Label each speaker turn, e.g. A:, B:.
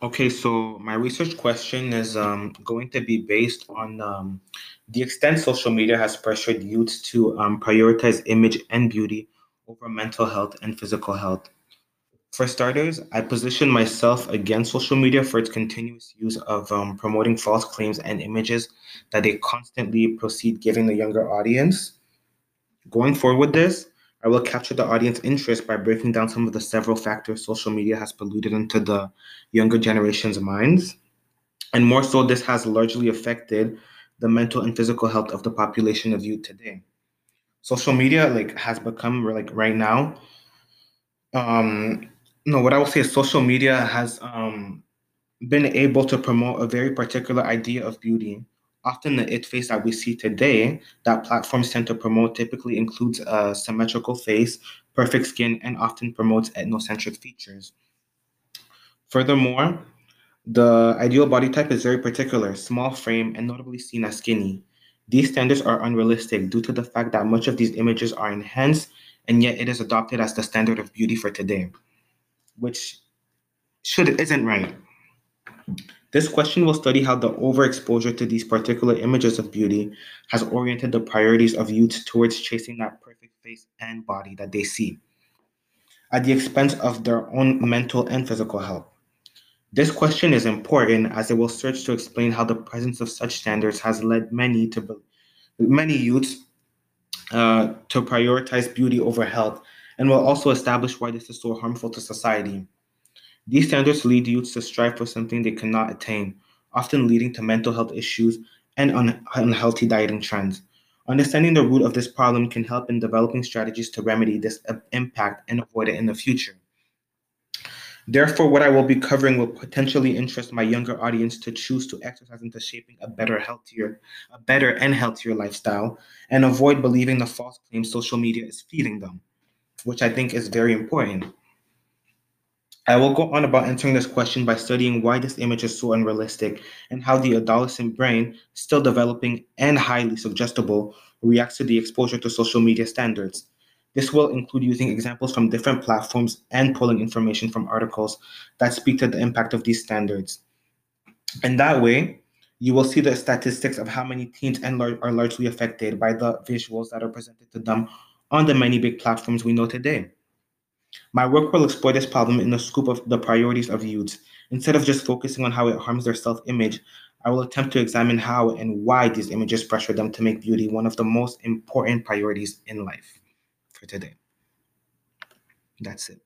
A: Okay, so my research question is um, going to be based on um, the extent social media has pressured youths to um, prioritize image and beauty over mental health and physical health. For starters, I position myself against social media for its continuous use of um, promoting false claims and images that they constantly proceed giving the younger audience. Going forward with this, I will capture the audience interest by breaking down some of the several factors social media has polluted into the younger generation's minds. And more so, this has largely affected the mental and physical health of the population of youth today. Social media like has become like right now. Um, no, what I will say is social media has um been able to promote a very particular idea of beauty. Often, the it face that we see today that platforms tend to promote typically includes a symmetrical face, perfect skin, and often promotes ethnocentric features. Furthermore, the ideal body type is very particular, small frame, and notably seen as skinny. These standards are unrealistic due to the fact that much of these images are enhanced, and yet it is adopted as the standard of beauty for today, which should isn't right. This question will study how the overexposure to these particular images of beauty has oriented the priorities of youths towards chasing that perfect face and body that they see at the expense of their own mental and physical health. This question is important as it will search to explain how the presence of such standards has led many to be- many youths uh, to prioritize beauty over health and will also establish why this is so harmful to society. These standards lead youths to strive for something they cannot attain, often leading to mental health issues and un- unhealthy dieting trends. Understanding the root of this problem can help in developing strategies to remedy this uh, impact and avoid it in the future. Therefore, what I will be covering will potentially interest my younger audience to choose to exercise into shaping a better, healthier, a better and healthier lifestyle, and avoid believing the false claims social media is feeding them, which I think is very important. I will go on about answering this question by studying why this image is so unrealistic and how the adolescent brain, still developing and highly suggestible, reacts to the exposure to social media standards. This will include using examples from different platforms and pulling information from articles that speak to the impact of these standards. And that way, you will see the statistics of how many teens and lar- are largely affected by the visuals that are presented to them on the many big platforms we know today. My work will explore this problem in the scope of the priorities of youths. Instead of just focusing on how it harms their self image, I will attempt to examine how and why these images pressure them to make beauty one of the most important priorities in life for today. That's it.